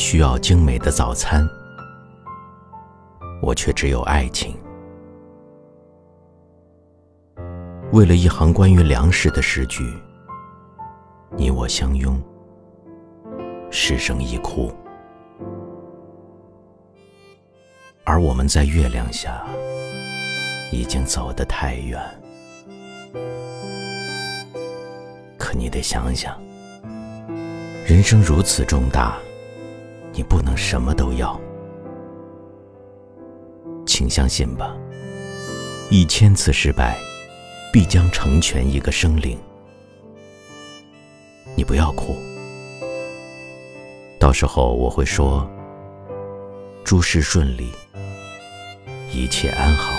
需要精美的早餐，我却只有爱情。为了一行关于粮食的诗句，你我相拥，失声一哭。而我们在月亮下，已经走得太远。可你得想想，人生如此重大，你不能什么都要。请相信吧，一千次失败。必将成全一个生灵。你不要哭，到时候我会说：诸事顺利，一切安好。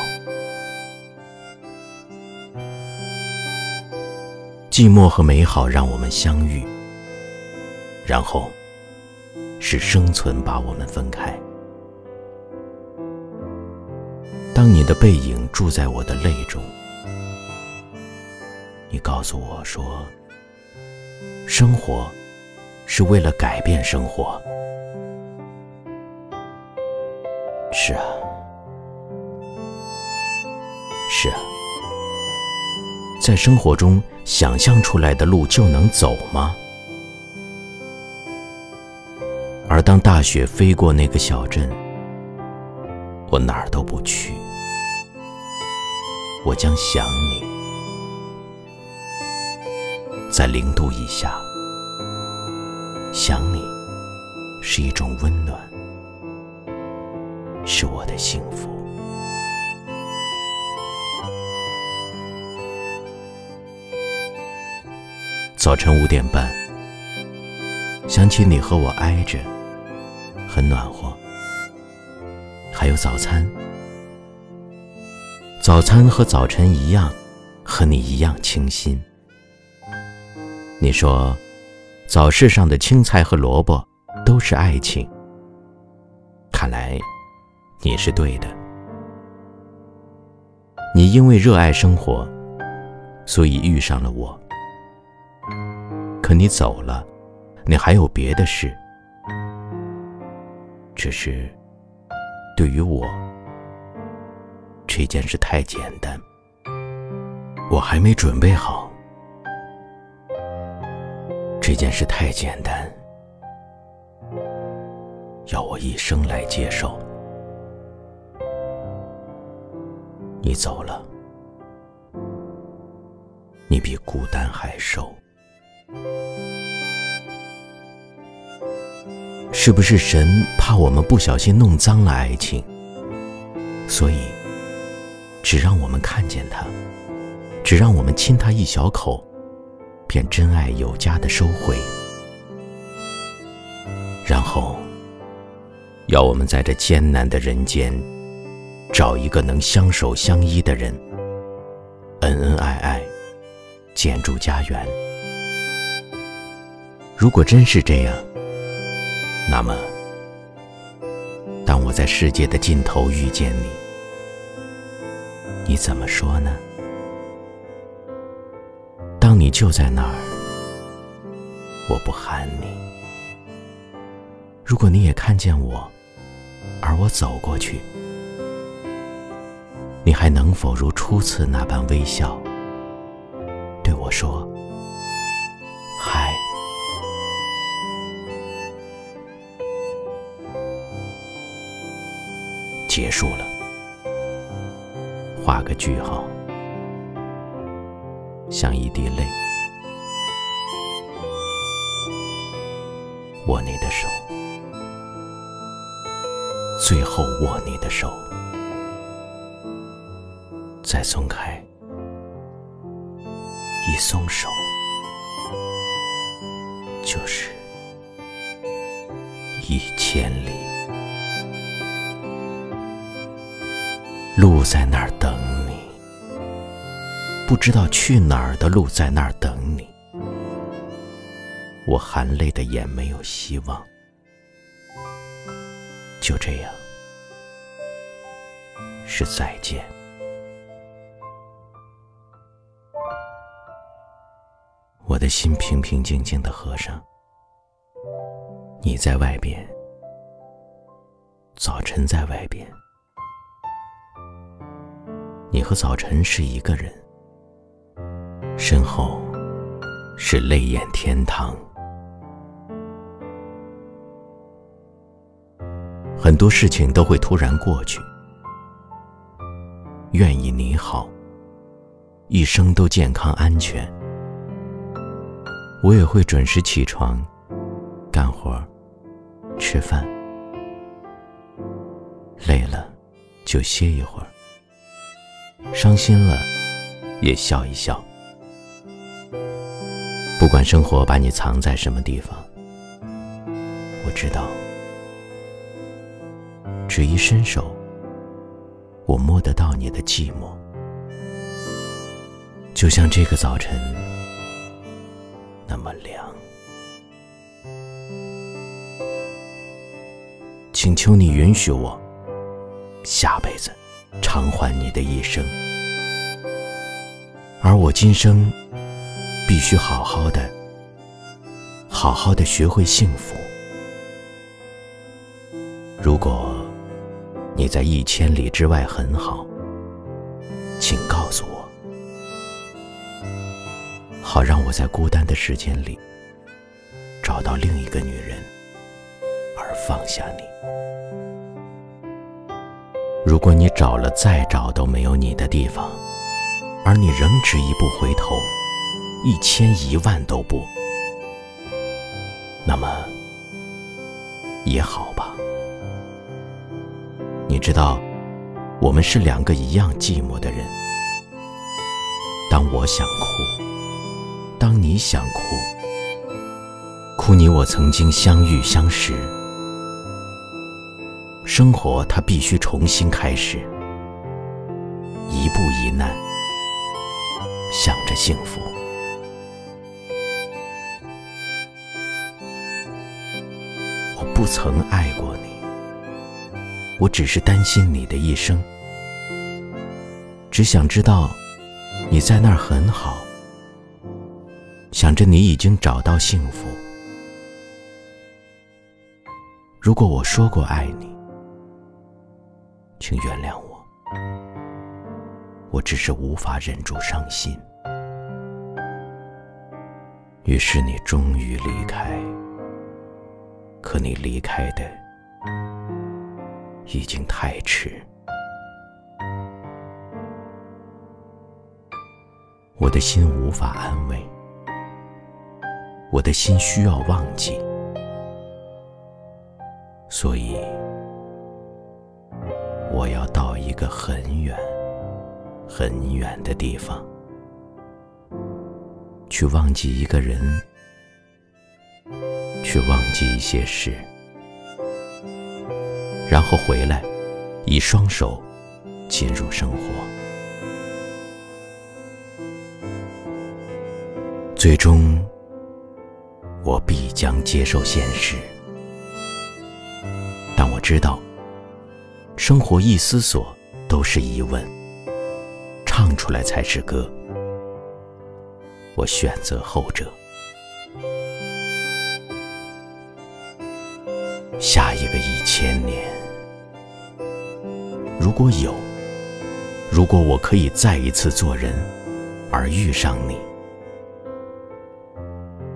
寂寞和美好让我们相遇，然后是生存把我们分开。当你的背影住在我的泪中。你告诉我说，生活是为了改变生活。是啊，是啊，在生活中想象出来的路就能走吗？当大雪飞过那个小镇，我哪儿都不去，我将想你。在零度以下，想你是一种温暖，是我的幸福。早晨五点半，想起你和我挨着，很暖和。还有早餐，早餐和早晨一样，和你一样清新。你说，早市上的青菜和萝卜都是爱情。看来，你是对的。你因为热爱生活，所以遇上了我。可你走了，你还有别的事。只是，对于我，这件事太简单，我还没准备好。这件事太简单，要我一生来接受。你走了，你比孤单还瘦。是不是神怕我们不小心弄脏了爱情，所以只让我们看见他，只让我们亲他一小口？便真爱有加的收回，然后要我们在这艰难的人间找一个能相守相依的人，恩恩爱爱，建筑家园。如果真是这样，那么当我在世界的尽头遇见你，你怎么说呢？当你就在那儿，我不喊你。如果你也看见我，而我走过去，你还能否如初次那般微笑，结束了，画个句号。像一滴泪，握你的手，最后握你的手，再松开，一松手，就是一千里，路在那儿等你。不知道去哪儿的路在那儿等你，我含泪的眼没有希望，就这样，是再见。我的心平平静静的合上，你在外边。早晨在外边，你和早晨是一个人，身后是泪眼天堂。很多事情都会突然过去，愿意你好，一生都健康安全。我也会准时起床，干活，吃饭。累了，就歇一会儿；伤心了，也笑一笑。不管生活把你藏在什么地方，我知道，只一伸手，我摸得到你的寂寞。就像这个早晨那么凉，请求你允许我。下辈子，偿还你的一生，而我今生必须好好的、好好的学会幸福。如果你在一千里之外很好，请告诉我，好让我在孤单的时间里找到另一个女人，而放下你。如果你找了再找都没有你的地方，而你仍执意不回头，一千一万都不，那么也好吧。你知道，我们是两个一样寂寞的人。当我想哭，当你想哭，哭你我曾经相遇相识。生活它必须重新开始，一步一难，想着幸福。我不曾爱过你，我只是担心你的一生，只想知道你在那儿很好，想着你已经找到幸福。如果我说过爱你，请原谅我，我只是无法忍住伤心。于是你终于离开，可你离开的已经太迟。我的心无法安慰，我的心需要忘记，所以。我要到一个很远、很远的地方，去忘记一个人，去忘记一些事，然后回来，以双手进入生活。最终，我必将接受现实，但我知道。生活一思索都是疑问，唱出来才是歌。我选择后者。下一个一千年，如果有，如果我可以再一次做人，而遇上你，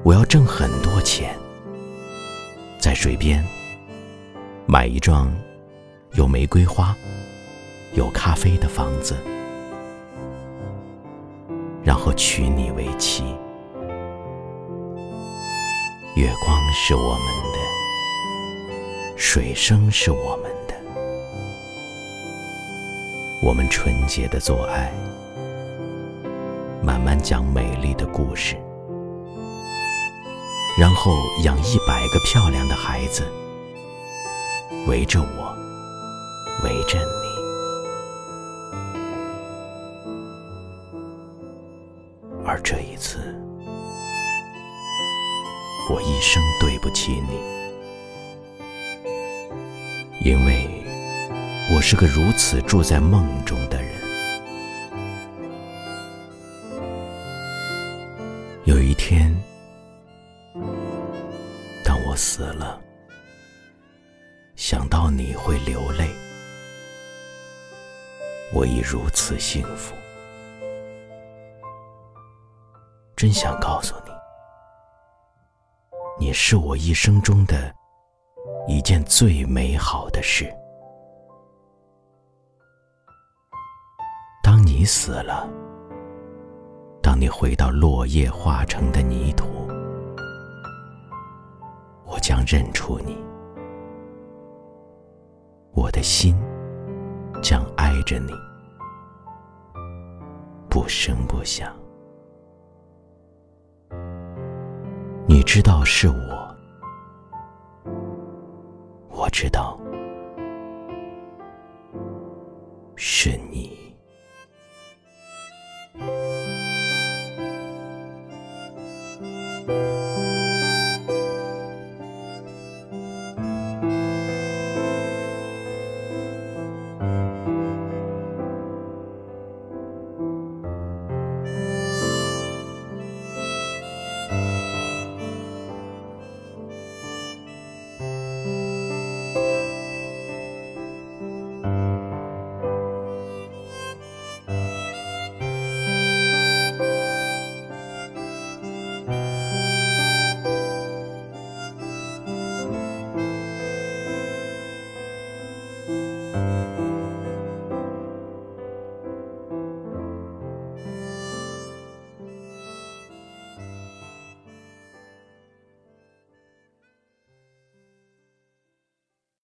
我要挣很多钱，在水边买一幢。有玫瑰花、有咖啡的房子，然后娶你为妻。月光是我们的，水声是我们的，我们纯洁的做爱，慢慢讲美丽的故事，然后养一百个漂亮的孩子，围着我。围着你，而这一次，我一生对不起你，因为我是个如此住在梦中的人。有一天，当我死了。想到你会流泪，我已如此幸福。真想告诉你，你是我一生中的一件最美好的事。当你死了，当你回到落叶化成的泥土，我将认出你，我的心将挨着你，不声不响。你知道是我，我知道